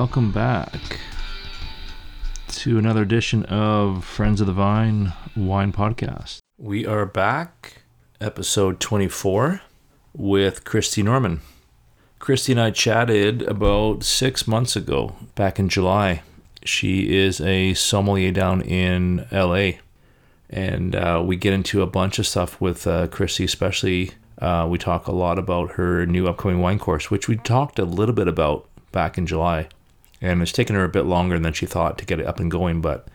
Welcome back to another edition of Friends of the Vine Wine Podcast. We are back, episode 24, with Christy Norman. Christy and I chatted about six months ago, back in July. She is a sommelier down in LA. And uh, we get into a bunch of stuff with uh, Christy, especially uh, we talk a lot about her new upcoming wine course, which we talked a little bit about back in July. And it's taken her a bit longer than she thought to get it up and going, but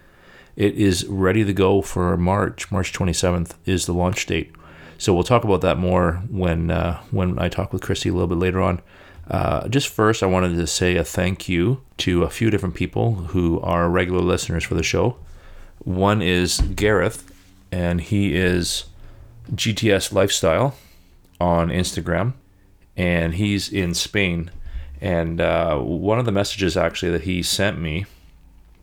it is ready to go for March. March 27th is the launch date. So we'll talk about that more when uh, when I talk with Christy a little bit later on. Uh, just first, I wanted to say a thank you to a few different people who are regular listeners for the show. One is Gareth, and he is GTS Lifestyle on Instagram, and he's in Spain. And uh, one of the messages actually that he sent me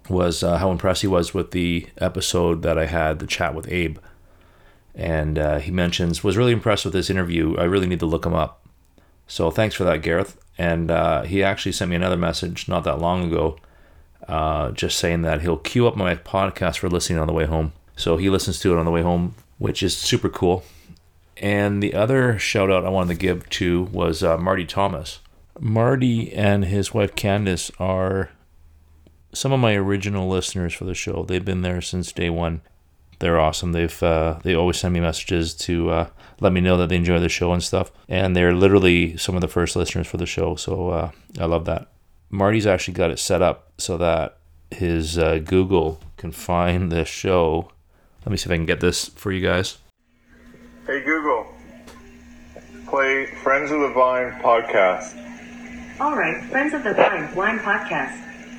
was uh, how impressed he was with the episode that I had, the chat with Abe. And uh, he mentions, was really impressed with this interview. I really need to look him up. So thanks for that, Gareth. And uh, he actually sent me another message not that long ago, uh, just saying that he'll queue up my podcast for listening on the way home. So he listens to it on the way home, which is super cool. And the other shout out I wanted to give to was uh, Marty Thomas. Marty and his wife Candace are some of my original listeners for the show. They've been there since day one. They're awesome. They've uh, they always send me messages to uh, let me know that they enjoy the show and stuff. And they're literally some of the first listeners for the show. So uh, I love that. Marty's actually got it set up so that his uh, Google can find the show. Let me see if I can get this for you guys. Hey Google, play Friends of the Vine podcast. All right, Friends of the Vine Wine Podcast.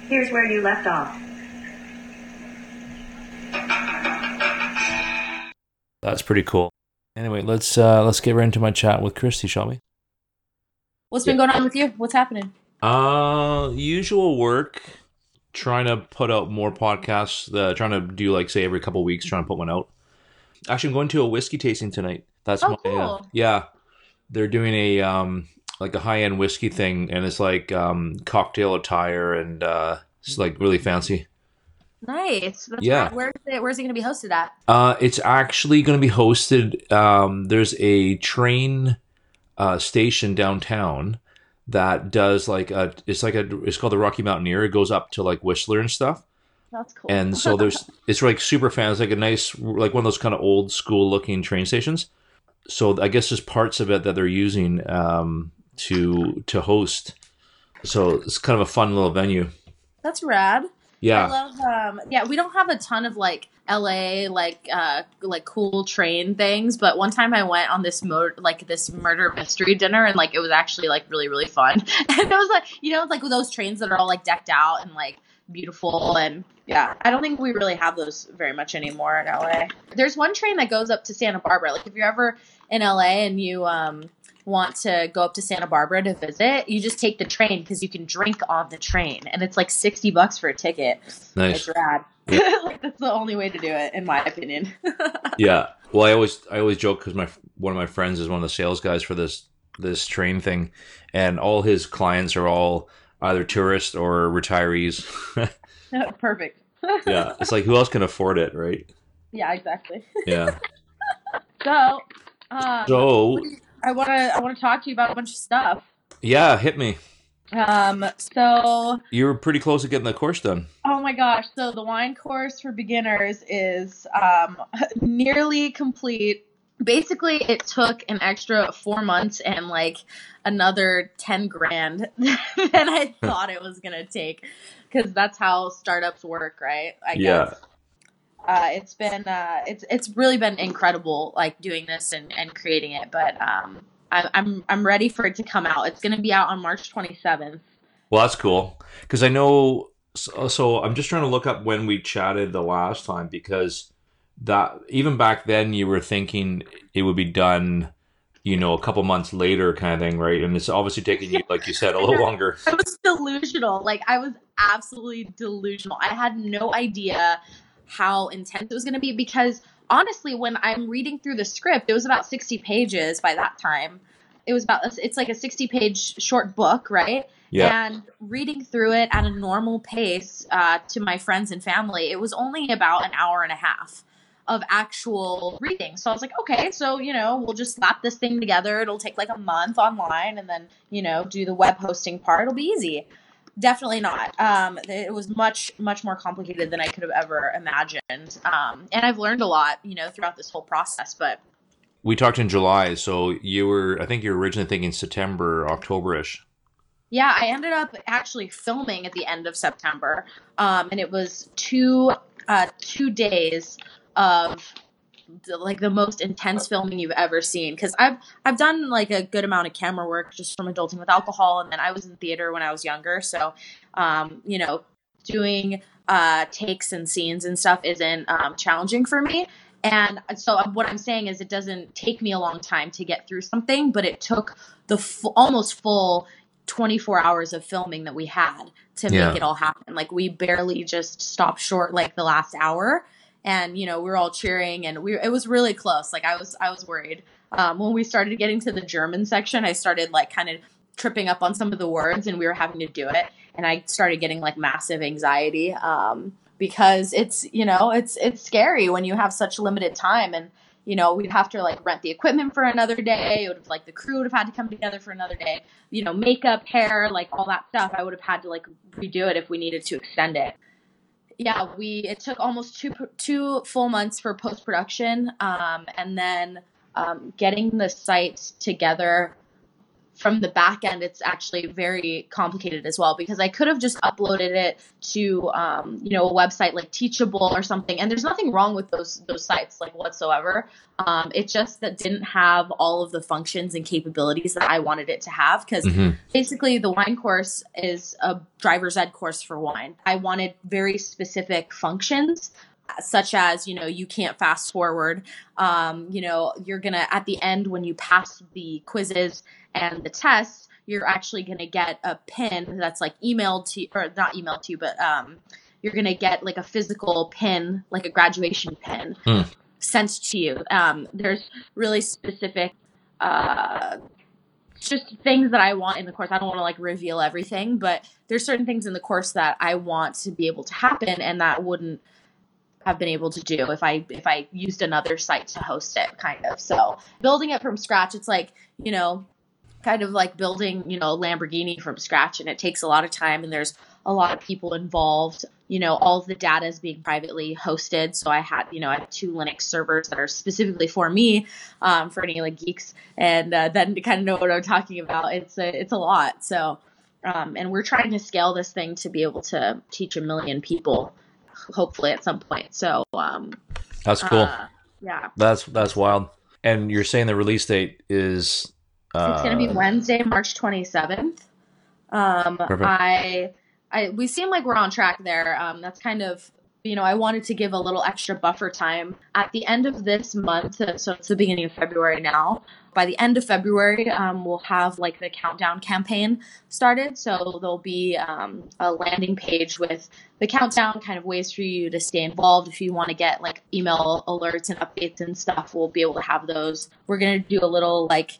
Here's where you left off. That's pretty cool. Anyway, let's uh, let's get right into my chat with Christy, shall we? What's been going on with you? What's happening? Uh, usual work. Trying to put out more podcasts. Uh, trying to do like say every couple weeks, trying to put one out. Actually, I'm going to a whiskey tasting tonight. That's Oh, my uh, cool. yeah. They're doing a um like a high end whiskey thing, and it's like um cocktail attire and uh it's like really fancy. Nice. That's Yeah. Where's it? Where's it going to be hosted at? Uh, it's actually going to be hosted. Um, there's a train uh, station downtown that does like a. It's like a. It's called the Rocky Mountaineer. It goes up to like Whistler and stuff. That's cool. And so there's. it's like super fan. It's like a nice, like one of those kind of old school looking train stations. So I guess there's parts of it that they're using um, to to host. So it's kind of a fun little venue. That's rad. Yeah. I love. Um, yeah, we don't have a ton of like LA like uh like cool train things, but one time I went on this mo- like this murder mystery dinner, and like it was actually like really really fun. And it was like you know it's like those trains that are all like decked out and like beautiful and yeah i don't think we really have those very much anymore in la there's one train that goes up to santa barbara like if you're ever in la and you um want to go up to santa barbara to visit you just take the train because you can drink on the train and it's like 60 bucks for a ticket Nice. it's rad like that's the only way to do it in my opinion Yeah. Well, I always I always joke because my one of my friends is one of the sales guys for this this train thing, and all his clients are all either tourists or retirees. perfect yeah, it's like who else can afford it, right? yeah exactly Yeah. so um, So i want to i want to talk to you about a bunch of stuff yeah, hit me. um so You were pretty close to getting the course done. Oh my gosh. So the wine course for beginners is um, nearly complete. Basically, it took an extra four months and like another 10 grand than I thought it was going to take because that's how startups work, right? I Yeah. Uh, it's been uh, it's it's really been incredible like doing this and, and creating it but um, I, I'm I'm ready for it to come out it's going to be out on March 27th Well, that's cool because I know. So, so I'm just trying to look up when we chatted the last time because that even back then you were thinking it would be done, you know, a couple months later, kind of thing, right? And it's obviously taking you, like you said, a little longer. I was delusional. Like I was absolutely delusional. I had no idea how intense it was going to be because honestly, when I'm reading through the script, it was about 60 pages by that time. it was about it's like a 60 page short book, right? Yeah. And reading through it at a normal pace uh, to my friends and family, it was only about an hour and a half of actual reading. So I was like, okay, so you know, we'll just slap this thing together. It'll take like a month online, and then you know, do the web hosting part. It'll be easy. Definitely not. Um, it was much much more complicated than I could have ever imagined. Um, and I've learned a lot, you know, throughout this whole process. But We talked in July, so you were I think you were originally thinking September, Octoberish. Yeah, I ended up actually filming at the end of September, um, and it was two uh, two days of the, like the most intense filming you've ever seen. Because I've I've done like a good amount of camera work just from adulting with alcohol, and then I was in theater when I was younger, so um, you know, doing uh, takes and scenes and stuff isn't um, challenging for me. And so what I'm saying is, it doesn't take me a long time to get through something, but it took the almost full 24 hours of filming that we had to Yeah. make it all happen. Like we barely just stopped short like the last hour and you know, we were all cheering and we it was really close. Like I was I was worried. Um, when we started getting to the German section, I started like kind of tripping up on some of the words and we were having to do it and I started getting like massive anxiety um, because it's you know, it's it's scary when you have such limited time and you know, we'd have to like rent the equipment for another day. It would have like the crew would have had to come together for another day. You know, makeup, hair, like all that stuff. I would have had to like redo it if we needed to extend it. Yeah, we it took almost two two full months for post production, um, and then um, getting the site together from the back end. It's actually very complicated as well because I could have just uploaded it to um, you know a website like Teachable or something, and there's nothing wrong with those those sites like whatsoever. Um, it just that didn't have all of the functions and capabilities that I wanted it to have because Mhm. basically the wine course is a driver's ed course for wine. I wanted very specific functions such as you know you can't fast forward um, you know you're gonna at the end when you pass the quizzes and the tests you're actually gonna get a pin that's like emailed to or not emailed to you but um, you're gonna get like a physical pin like a graduation pin Hmm. sent to you um, there's really specific uh, just things that I want in the course. I don't want to like reveal everything, but there's certain things in the course that I want to be able to happen and that wouldn't have been able to do if I if I used another site to host it kind of. So, building it from scratch, it's like, you know, kind of like building, you know, a Lamborghini from scratch and it takes a lot of time and there's a lot of people involved. You know, all of the data is being privately hosted. So I had, you know, I have two Linux servers that are specifically for me, um, for any like geeks, and uh, then to kind of know what I'm talking about, it's a it's a lot. So, um, and we're trying to scale this thing to be able to teach a million people, hopefully at some point. So, um, That's cool. uh, yeah, that's that's wild. And you're saying the release date is uh, it's gonna be Wednesday, March 27th. Um, Perfect. I, I, we seem like we're on track there. Um, that's kind of, you know, I wanted to give a little extra buffer time at the end of this month. uh, So it's the beginning of February now. By the end of February, um, we'll have like the countdown campaign started. So there'll be um, a landing page with the countdown, kind of ways for you to stay involved. If you want to get like email alerts and updates and stuff, we'll be able to have those. We're gonna do a little like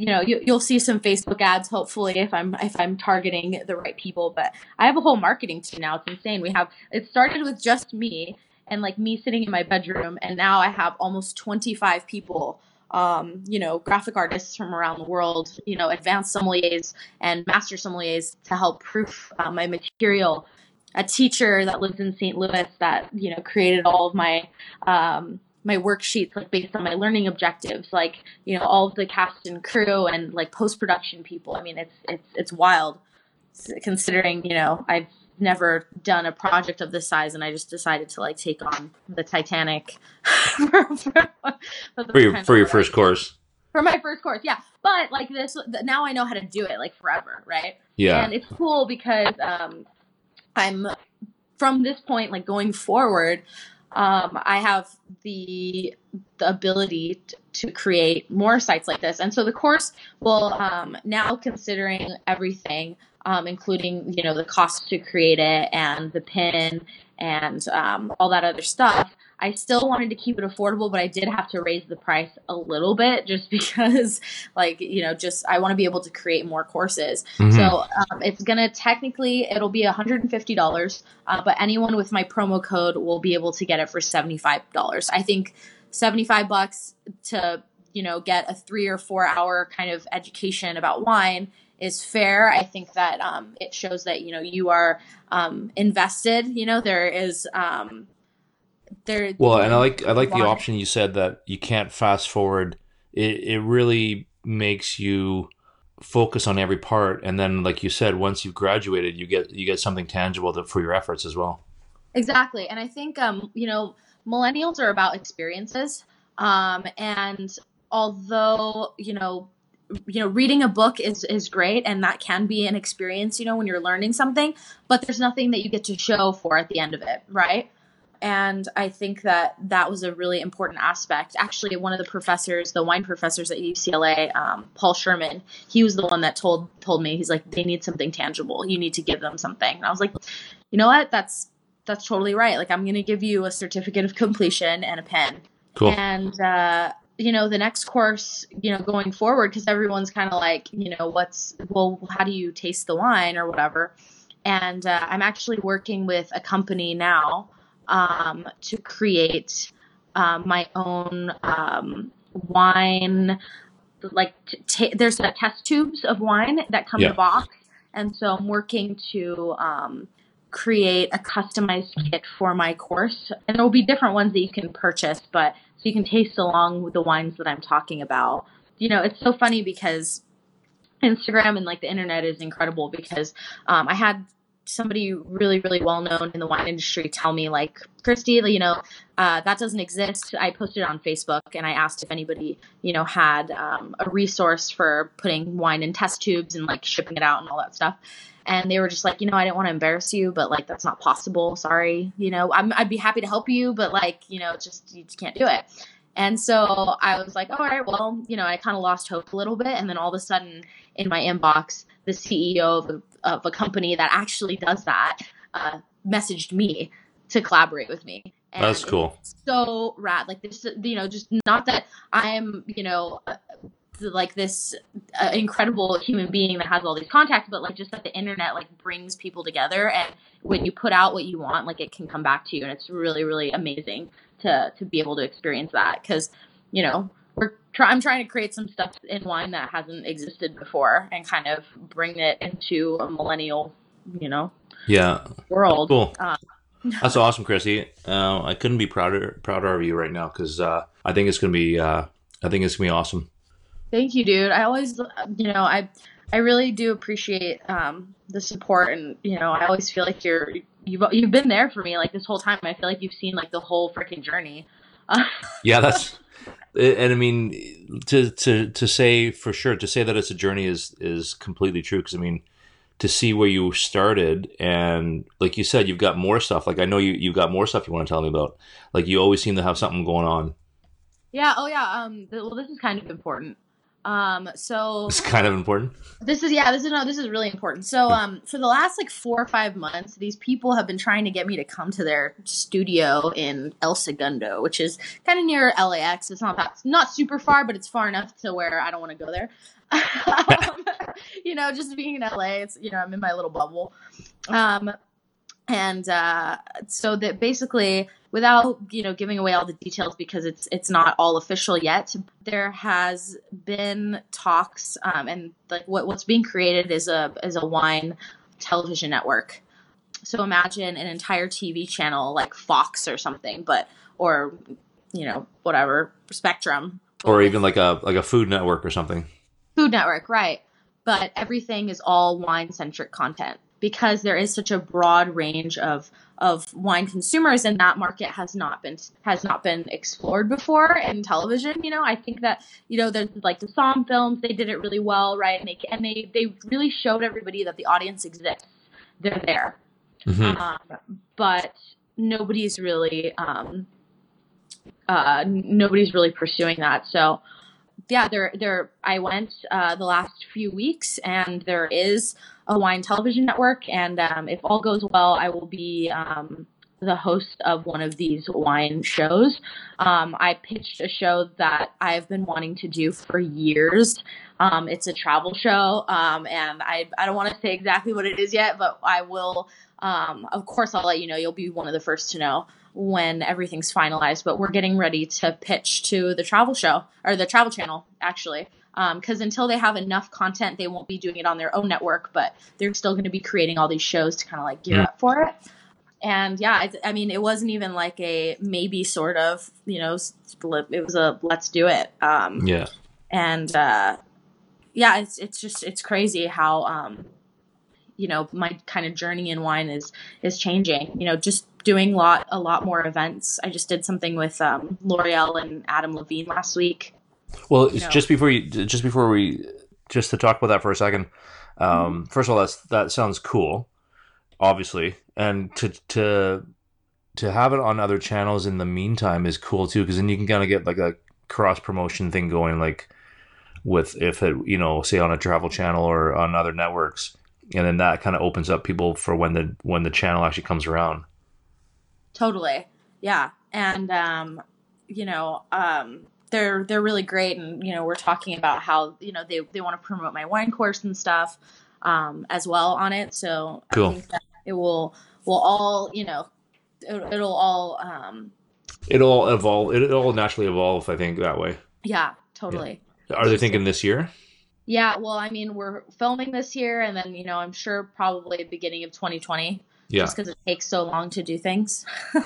you know you, you'll see some facebook ads hopefully if i'm if i'm targeting the right people but i have a whole marketing team now. It's insane. We have it started with just me and like me sitting in my bedroom and now i have almost 25 people um, you know graphic artists from around the world you know advanced sommeliers and master sommeliers to help proof uh, my material. A teacher that lives in st louis that you know created all of my um, my worksheets like based on my learning objectives like you know all of the cast and crew and like post production people i mean it's it's it's wild considering you know i've never done a project of this size and i just decided to like take on the titanic for, for, for your for your first course. for my first course yeah but like this now i know how to do it like forever right Yeah. and it's cool because um, I'm from this point, like going forward, um, I have the the ability to create more sites like this, and so the course will um, now considering everything, um, including you know the cost to create it and the pin and um, all that other stuff. I still wanted to keep it affordable, but I did have to raise the price a little bit just because, like, you know, just I want to be able to create more courses. Mhm. So um, it's gonna technically it'll be $150, uh, but anyone with my promo code will be able to get it for $75. I think 75 bucks to you know get a three or four hour kind of education about wine is fair. I think that um, it shows that you know you are um, invested. You know there is um, there. Well, and I like I like the option you said that you can't fast forward. It it really makes you focus on every part, and then like you said, once you've graduated, you get you get something tangible to, for your efforts as well. Exactly. And I think, um, you know, millennials are about experiences. Um, and although, you know, you know, reading a book is, is great and that can be an experience, you know, when you're learning something, but there's nothing that you get to show for at the end of it, right? And I think that that was a really important aspect. Actually, one of the professors, the wine professors at UCLA, um, Paul Sherman, he was the one that told told me he's like they need something tangible. You need to give them something. And I was like, you know what? That's that's totally right. Like I'm going to give you a certificate of completion and a pen. Cool. And uh, you know, the next course, you know, going forward, because everyone's kind of like, you know, what's well, how do you taste the wine or whatever? And uh, I'm actually working with a company now um, to create um, my own um, wine. Like, t- there's uh, test tubes of wine that come in a box, and so I'm working to um, create a customized kit for my course. And there will be different ones that you can purchase, but so you can taste along with the wines that I'm talking about. You know, it's so funny because Instagram and like the internet is incredible because um, I had somebody really, really well known in the wine industry tell me, like, Christy, you know, uh, that doesn't exist. I posted on Facebook and I asked if anybody, you know, had um, a resource for putting wine in test tubes and like shipping it out and all that stuff. And they were just like, you know, I didn't want to embarrass you, but like, that's not possible. Sorry. You know, I'm, I'd be happy to help you, but like, you know, just, you just can't do it. And so I was like, all right, well, you know, I kind of lost hope a little bit. And then all of a sudden in my inbox, the CEO of a, of a company that actually does that uh, messaged me to collaborate with me. And That's cool. so rad. Like this, you know, just not that I'm, you know, uh, like this uh, incredible human being that has all these contacts, but like just that the internet like brings people together, and when you put out what you want, like it can come back to you, and it's really, really amazing to to be able to experience that because, you know, we're try- I'm trying to create some stuff in wine that hasn't existed before and kind of bring it into a millennial, you know, Yeah. world. Cool. Uh, That's awesome, Chrissy. Uh, I couldn't be prouder prouder of you right now because uh, I think it's gonna be uh, I think it's gonna be awesome. Thank you, dude. I always, you know, I, I really do appreciate um, the support, and you know, I always feel like you're, you've, you've been there for me like this whole time. I feel like you've seen like the whole freaking journey. Yeah, that's and I mean to to to say for sure to say that it's a journey is is completely true because I mean to see where you started and like you said you've got more stuff like I know you you've got more stuff you want to tell me about like you always seem to have something going on yeah. Oh, yeah. Um. well, this is kind of important. Um. So it's kind of important This is yeah, this is no, this is really important. So um for the last like 4 or 5 months, these people have been trying to get me to come to their studio in El Segundo, which is kind of near LAX. It's not that not super far, but it's far enough to where I don't want to go there. um, you know, just being in LA, it's you know, I'm in my little bubble. Um and uh, so that basically without you know giving away all the details because it's it's not all official yet there has been talks um, and like what, what's being created is a is a wine television network. So imagine an entire tv channel like fox or something but or you know whatever spectrum. Or even like a like a food network or something. Food Network, right. But everything is all wine centric content because there is such a broad range of of wine consumers and that market has not been has not been explored before in television you know i think that you know there's like the Somm films they did it really well right and they and they they really showed everybody that the audience exists they're there Mhm. um, but nobody's really um, uh, nobody's really pursuing that. So yeah, there there I went uh, the last few weeks, and there is a wine television network, and um, if all goes well, I will be um, the host of one of these wine shows. Um, I pitched a show that I've been wanting to do for years. Um, it's a travel show, um, and I, I don't want to say exactly what it is yet, but I will. Um, of course, I'll let you know. You'll be one of the first to know when everything's finalized. But we're getting ready to pitch to the travel show or the travel channel, actually because um, until they have enough content, they won't be doing it on their own network, but they're still going to be creating all these shows to kind of like gear Mm. up for it. And yeah, I, I mean, it wasn't even like a maybe sort of, you know, split. It was a let's do it. Um, Yeah. and uh, yeah, it's it's just it's crazy how um, you know my kind of journey in wine is is changing. You know, just doing lot a lot more events. I just did something with um, L'Oreal and Adam Levine last week. Well, it's No. just before you, just before we, just to talk about that for a second. Um, First of all, that's that sounds cool, obviously, and to to to have it on other channels in the meantime is cool too, because then you can kind of get like a cross promotion thing going, like with if it you know say on a travel channel or on other networks, and then that kind of opens up people for when the when the channel actually comes around. Totally. Yeah. And um, you know, um they're they're really great and you know, we're talking about how, you know, they they want to promote my wine course and stuff um as well on it. So Cool. I think that it will will all, you know, it, it'll all um It'll evolve. It'll naturally evolve. I think that way. yeah, totally. Are they thinking this year? Yeah, well, I mean, we're filming this year and then, you know, I'm sure probably beginning of 2020 Yeah. just cuz it takes so long to do things.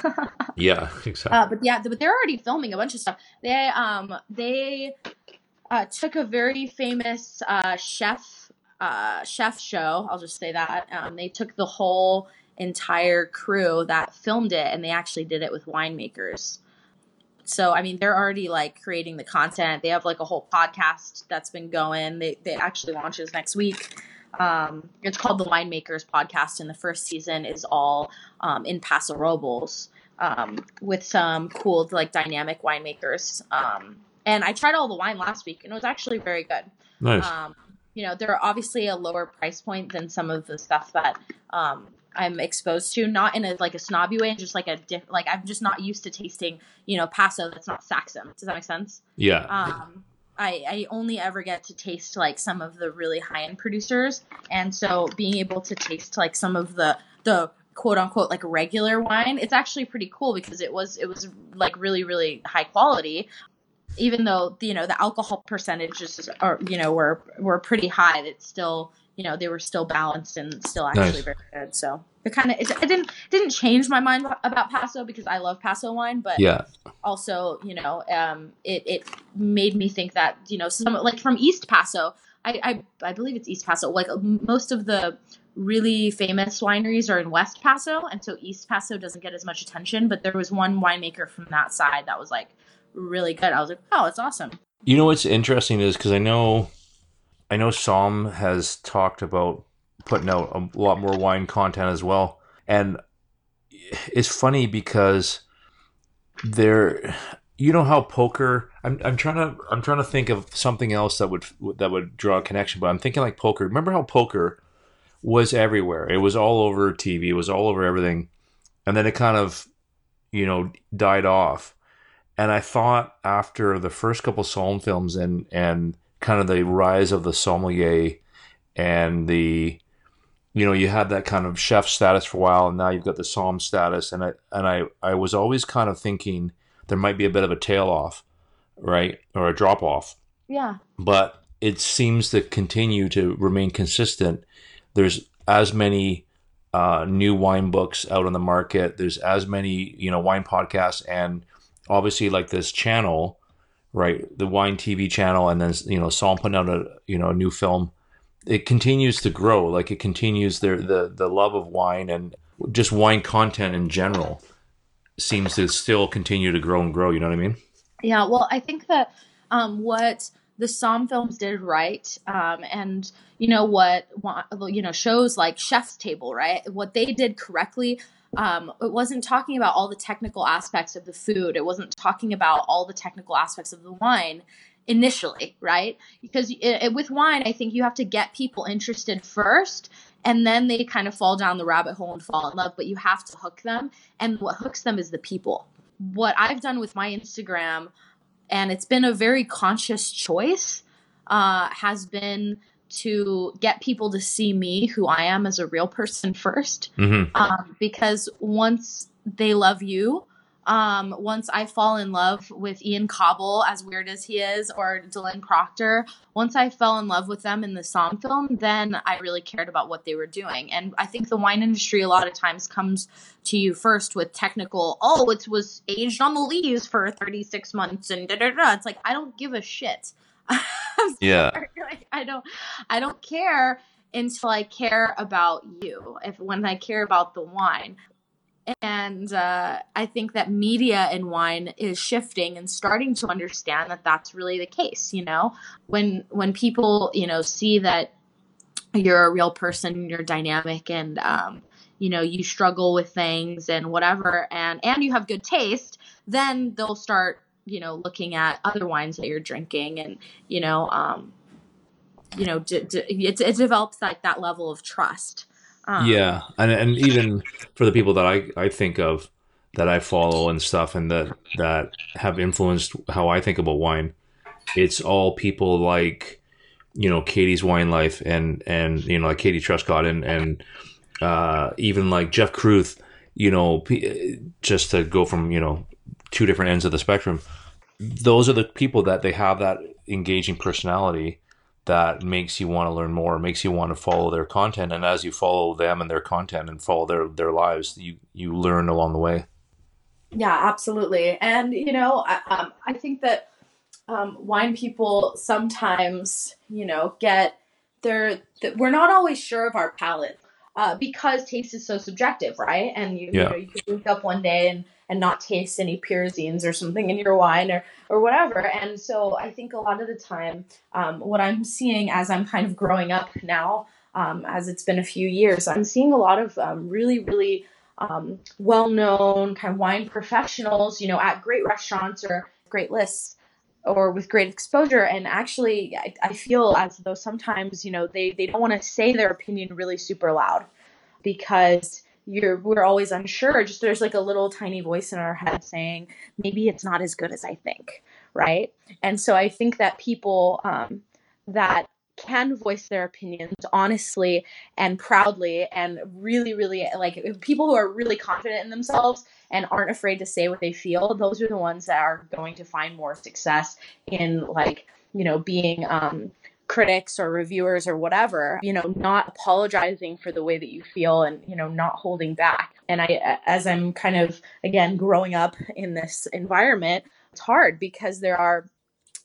Yeah. Exactly. Uh, but yeah, but they're already filming a bunch of stuff. They um they uh, took a very famous uh, chef uh, chef show. I'll just say that um, they took the whole entire crew that filmed it, and they actually did it with winemakers. So I mean, they're already like creating the content. They have like a whole podcast that's been going. They they actually launches next week. Um, it's called the Winemakers Podcast, and the first season is all um, in Paso Robles um, with some cool like dynamic winemakers. Um, and I tried all the wine last week, and it was actually very good. nice. Um, you know, they're obviously a lower price point than some of the stuff that um, I'm exposed to. Not in a like a snobby way, just like a diff- like I'm just not used to tasting. You know, Paso that's not Saxum. Does that make sense? yeah. um, I, I only ever get to taste like some of the really high end producers, and so being able to taste like some of the the quote unquote like regular wine, it's actually pretty cool because it was it was like really really high quality, even though you know the alcohol percentages are you know were were pretty high. It's still you know they were still balanced and still actually Nice. very good. So it kind of it, it didn't didn't change my mind about Paso because I love Paso wine, but yeah. also, you know, um, it, it made me think that, you know, some like from East Paso, I, I, I believe it's East Paso, like most of the really famous wineries are in West Paso. And so East Paso doesn't get as much attention, but there was one winemaker from that side that was like really good. I was like, oh, it's awesome. You know what's interesting is because I know, I know Somm has talked about putting out a lot more wine content as well, and it's funny because there, you know how poker. I'm, I'm trying to I'm trying to think of something else that would that would draw a connection, but I'm thinking like poker. Remember how poker was everywhere? It was all over TV. It was all over everything, and then it kind of, you know, died off. And I thought after the first couple Somm films and and kind of the rise of the sommelier and the you know you had that kind of chef status for a while and now you've got the somm status and I and I I was always kind of thinking there might be a bit of a tail off right or a drop off Yeah. but it seems to continue to remain consistent. There's as many uh, new wine books out on the market. There's as many you know wine podcasts, and obviously like this channel, right? The wine TV channel, and then you know Somm putting out a you know a new film. It continues to grow. Like it continues their the the love of wine and just wine content in general seems to still continue to grow and grow. You know what I mean? Yeah, well, I think that um, what the Somm films did right, um, and you know what, you know, shows like Chef's Table, right? What they did correctly. Um, it wasn't talking about all the technical aspects of the food. It wasn't talking about all the technical aspects of the wine. initially, right? Because it, it, with wine, I think you have to get people interested first, and then they kind of fall down the rabbit hole and fall in love. But you have to hook them, and what hooks them is the people. What I've done with my Instagram, and it's been a very conscious choice, uh, has been to get people to see me, who I am as a real person 1st Mm-hmm. um, because once they love you um, once I fall in love with Ian Cauble, as weird as he is, or DLynn Proctor, once I fell in love with them in the Somm film, then I really cared about what they were doing. And I think the wine industry a lot of times comes to you first with technical, oh, it was aged on the lees for 36 months and da da da. It's like, I don't give a shit. I'm Yeah. Like, I don't, I don't care until I care about you. If when I care about the wine, and uh, I think that media and wine is shifting and starting to understand that that's really the case. You know, when when people you know see that you're a real person, you're dynamic, and um, you know you struggle with things and whatever, and and you have good taste, then they'll start you know looking at other wines that you're drinking, and you know um, you know d- d- it, it develops like that level of trust. Um, yeah, and and even for the people that I I think of that I follow and stuff, and that that have influenced how I think about wine, it's all people like you know Katie's Wine Life and and you know like Katie Truscott and and uh, even like Jeff Kruth, you know, just to go from you know two different ends of the spectrum. Those are the people that they have that engaging personality that makes you want to learn more, makes you want to follow their content, and as you follow them and their content and follow their their lives, you you learn along the way. Yeah, absolutely. And you know, I, um, I think that um, wine people sometimes, you know, get their. Th- we're not always sure of our palate uh, because taste is so subjective, right? And you, Yeah. you know, you could wake up one day and and not taste any pyrazines or something in your wine or or whatever. And so I think a lot of the time, um, what I'm seeing as I'm kind of growing up now, um, as it's been a few years, I'm seeing a lot of um, really, really um, well-known kind of wine professionals, you know, at great restaurants or great lists or with great exposure. And actually, I, I feel as though sometimes, you know, they, they don't want to say their opinion really super loud because you're we're always unsure. Just there's like a little tiny voice in our head saying maybe it's not as good as I think, right? And so I think that people um, that can voice their opinions honestly and proudly and really really like people who are really confident in themselves and aren't afraid to say what they feel those are the ones that are going to find more success in like you know being um critics or reviewers or whatever you know not apologizing for the way that you feel and you know not holding back. And i as i'm kind of again growing up in this environment it's hard because there are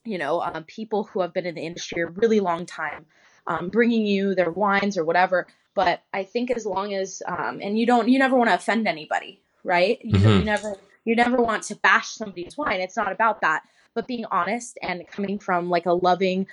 you know um, people who have been in the industry a really long time um, bringing you their wines or whatever. But i think as long as um, and you don't you never want to offend anybody right? You, Mhm. you never you never want to bash somebody's wine. It's not about that. But being honest and coming from like a loving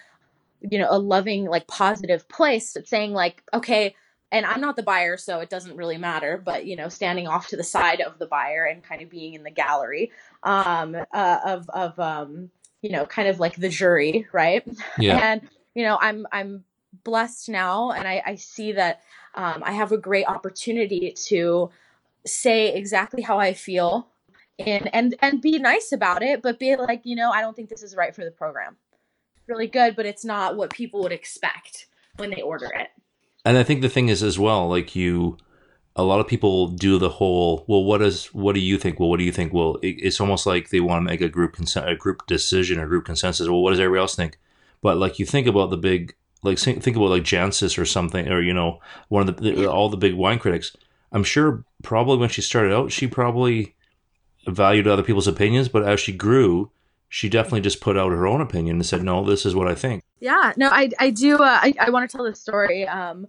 you know a loving like positive place saying like okay and i'm not the buyer so it doesn't really matter but you know standing off to the side of the buyer and kind of being in the gallery um uh, of of um you know kind of like the jury right? Yeah, and you know i'm i'm blessed now and i, I see that um, i have a great opportunity to say exactly how i feel and and and be nice about it but be like you know i don't think this is right for the program really good but it's not what people would expect when they order it and I think the thing is as well, like you, a lot of people do the whole. Well, what is? What do you think? Well, what do you think? Well, it, it's almost like they want to make a group consent, a group decision, or group consensus. Well, what does everybody else think? But like you think about the big, like think about like Jancis or something, or you know, one of the, the all the big wine critics. I'm sure probably when she started out, she probably valued other people's opinions, but as she grew, she definitely just put out her own opinion and said, "No, this is what I think." Yeah, no, I I do. Uh, I I want to tell this story. Um,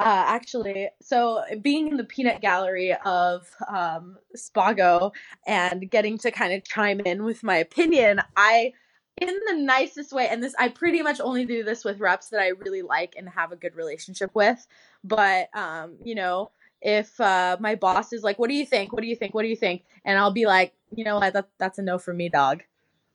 uh, actually, so being in the peanut gallery of um, Spago and getting to kind of chime in with my opinion, I, in the nicest way, and this I pretty much only do this with reps that I really like and have a good relationship with. But um, you know, if uh, my boss is like, "What do you think? What do you think? What do you think?" and I'll be like, "You know what? That, that's a no for me, dog."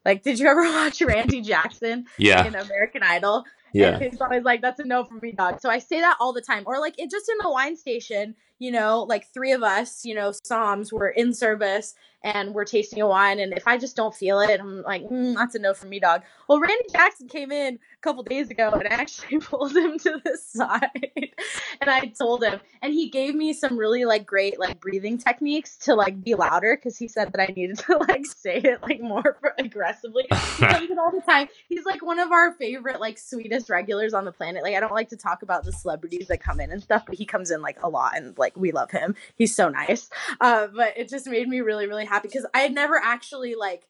Like, did you ever watch Randy Jackson Yeah. in American Idol? Yeah. And he's always like, that's a no for me, dog. So I say that all the time. Or like it just in the wine station, you know, like three of us, you know, Somms were in service and we're tasting a wine. And if I just don't feel it, I'm like, mm, that's a no for me, dog. Well, Randy Jackson came in a couple days ago and I actually pulled him to the side and I told him, and he gave me some really like great like breathing techniques to like be louder because he said that I needed to like say it like more aggressively. He comes in all the time. He's like one of our favorite like sweetest regulars on the planet. Like I don't like to talk about the celebrities that come in and stuff, but he comes in like a lot and like we love him. He's so nice. Uh, but it just made me really really happy because I had never actually like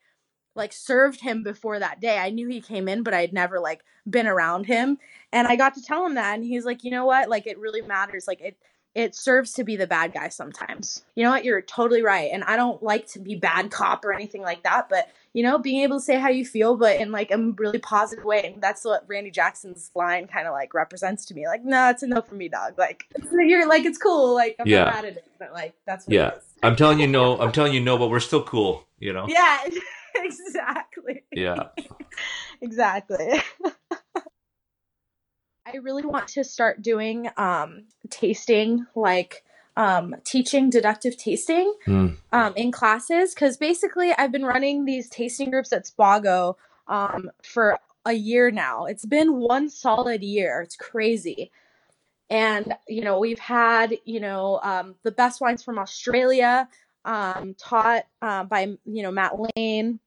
like served him before that day. I knew he came in, but I'd never like been around him. And I got to tell him that and he's like, "You know what? Like it really matters. Like it it serves to be the bad guy sometimes. You know what? You're totally right. And I don't like to be bad cop or anything like that, but you know, being able to say how you feel, but in like a really positive way. And that's what Randy Jackson's line kind of like represents to me. Like, no, it's a no for me, dog. Like, you're like, it's cool. Like, I'm Yeah. not mad at it, but like, that's what Yeah. it is. I'm telling you no. I'm telling you no, but we're still cool. You know. Yeah, exactly. Yeah. exactly. I really want to start doing um, tasting, like um, teaching deductive tasting Hmm. um, in classes, because basically I've been running these tasting groups at Spago um, for a year now. It's been one solid year. It's crazy. And, you know, we've had, you know, um, the best wines from Australia um, taught uh, by, you know, Matt Lane,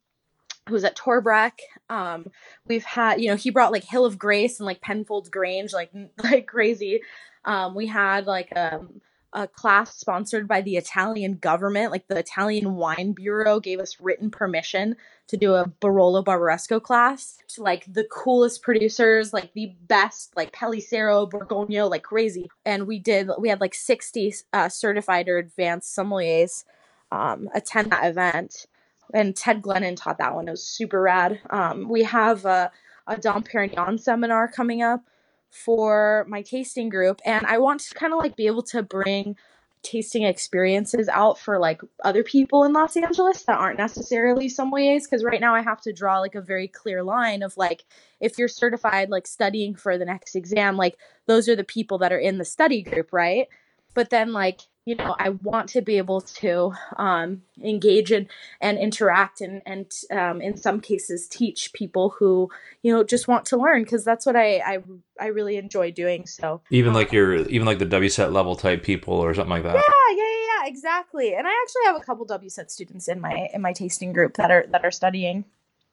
who's at Torbreck. Um, we've had, you know, he brought like Hill of Grace and like Penfolds Grange, like like crazy. Um, we had like um, a class sponsored by the Italian government, like the Italian Wine Bureau gave us written permission to do a Barolo Barbaresco class to like the coolest producers, like the best, like Pelissero, Borgogno, like crazy. And we did, we had like 60 uh, certified or advanced sommeliers um, attend that event and Ted Glennon taught that one. It was super rad. Um, we have a, a Dom Perignon seminar coming up for my tasting group, and I want to kind of like be able to bring tasting experiences out for like other people in Los Angeles that aren't necessarily sommeliers because right now I have to draw like a very clear line of like if you're certified like studying for the next exam like those are the people that are in the study group right? But then like you know i want to be able to um, engage in, and interact and and um, in some cases teach people who you know just want to learn because that's what I, I i really enjoy doing so. Even like your, even like the WSET level type people or something like that. yeah yeah yeah, yeah exactly and i actually have a couple wset students in my in my tasting group that are that are studying.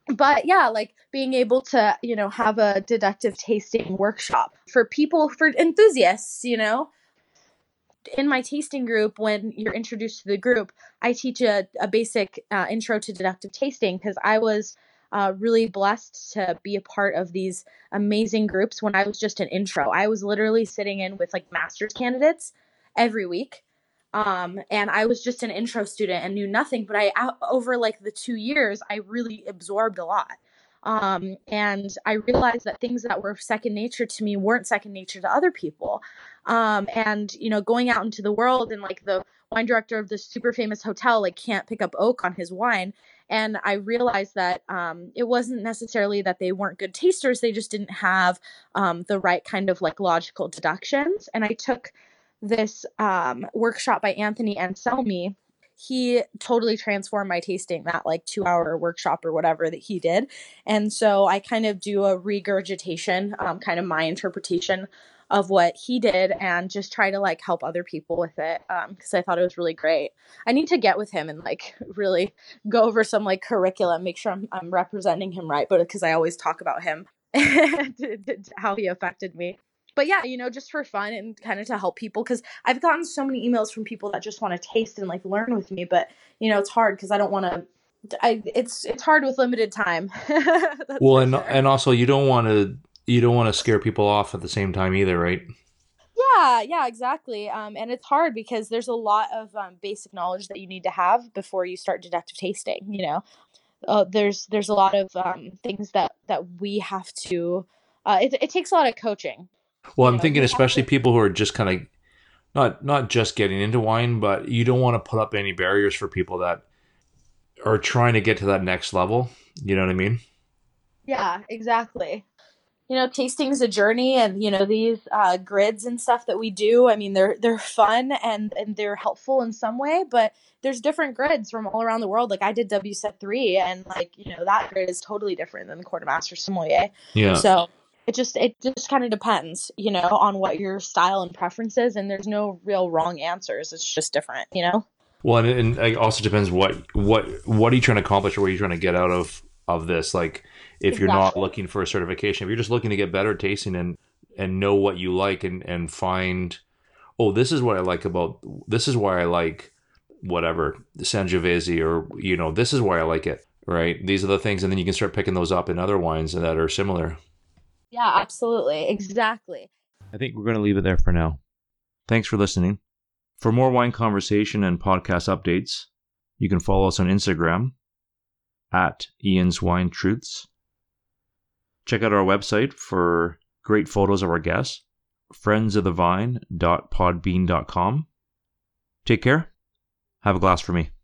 But yeah like being able to you know have a deductive tasting workshop for people for enthusiasts you know in my tasting group when you're introduced to the group i teach a, a basic uh, intro to deductive tasting because i was uh, really blessed to be a part of these amazing groups when i was just an intro. I was literally sitting in with like master's candidates every week um, and i was just an intro student and knew nothing but i over like the two years i really absorbed a lot um, and i realized that things that were second nature to me weren't second nature to other people. Um, and you know going out into the world and like the wine director of this super famous hotel like can't pick up oak on his wine. And i realized that um, it wasn't necessarily that they weren't good tasters they just didn't have um, the right kind of like logical deductions. And i took this um, workshop by anthony anselmi he totally transformed my tasting that like two hour workshop or whatever that he did and so i kind of do a regurgitation um, kind of my interpretation of what he did and just try to like help other people with it because I thought it was really great. I need to get with him and like really go over some like curriculum, make sure I'm, I'm representing him right, but because I always talk about him how he affected me. But yeah, you know, just for fun and kind of to help people because I've gotten so many emails from people that just want to taste and like learn with me, but you know, it's hard because I don't want to. I it's it's hard with limited time. Well, and sure. and also you don't want to you don't want to scare people off at the same time either, right? Yeah, yeah, exactly. Um, and it's hard because there's a lot of um, basic knowledge that you need to have before you start deductive tasting. You know, uh, there's there's a lot of um, things that that we have to. Uh, it, it takes a lot of coaching. Well, I'm know, thinking especially to- people who are just kind of not not just getting into wine, but you don't want to put up any barriers for people that are trying to get to that next level. You know what I mean? Yeah, exactly. You know, tasting is a journey, and you know these uh, grids and stuff that we do. I mean, they're they're fun and and they're helpful in some way, but there's different grids from all around the world. Like I did WSET three, and like you know that grid is totally different than the Court of Master sommelier. Yeah. So it just it just kind of depends, you know, on what your style and preference is, and there's no real wrong answers. It's just different, you know. Well, and, and it also depends what what what are you trying to accomplish or what are you trying to get out of of this. Like, if you're not looking for a certification, if you're just looking to get better tasting and and know what you like and and find, oh, this is what I like about this is why I like whatever Sangiovese or you know this is why I like it. Right, these are the things, and then you can start picking those up in other wines that are similar. Yeah, absolutely, exactly. I think we're going to leave it there for now. Thanks for listening. For more wine conversation and podcast updates, you can follow us on Instagram at Ian's Wine Truths. Check out our website for great photos of our guests, friendsofthevine.podbean.com. Take care. Have a glass for me.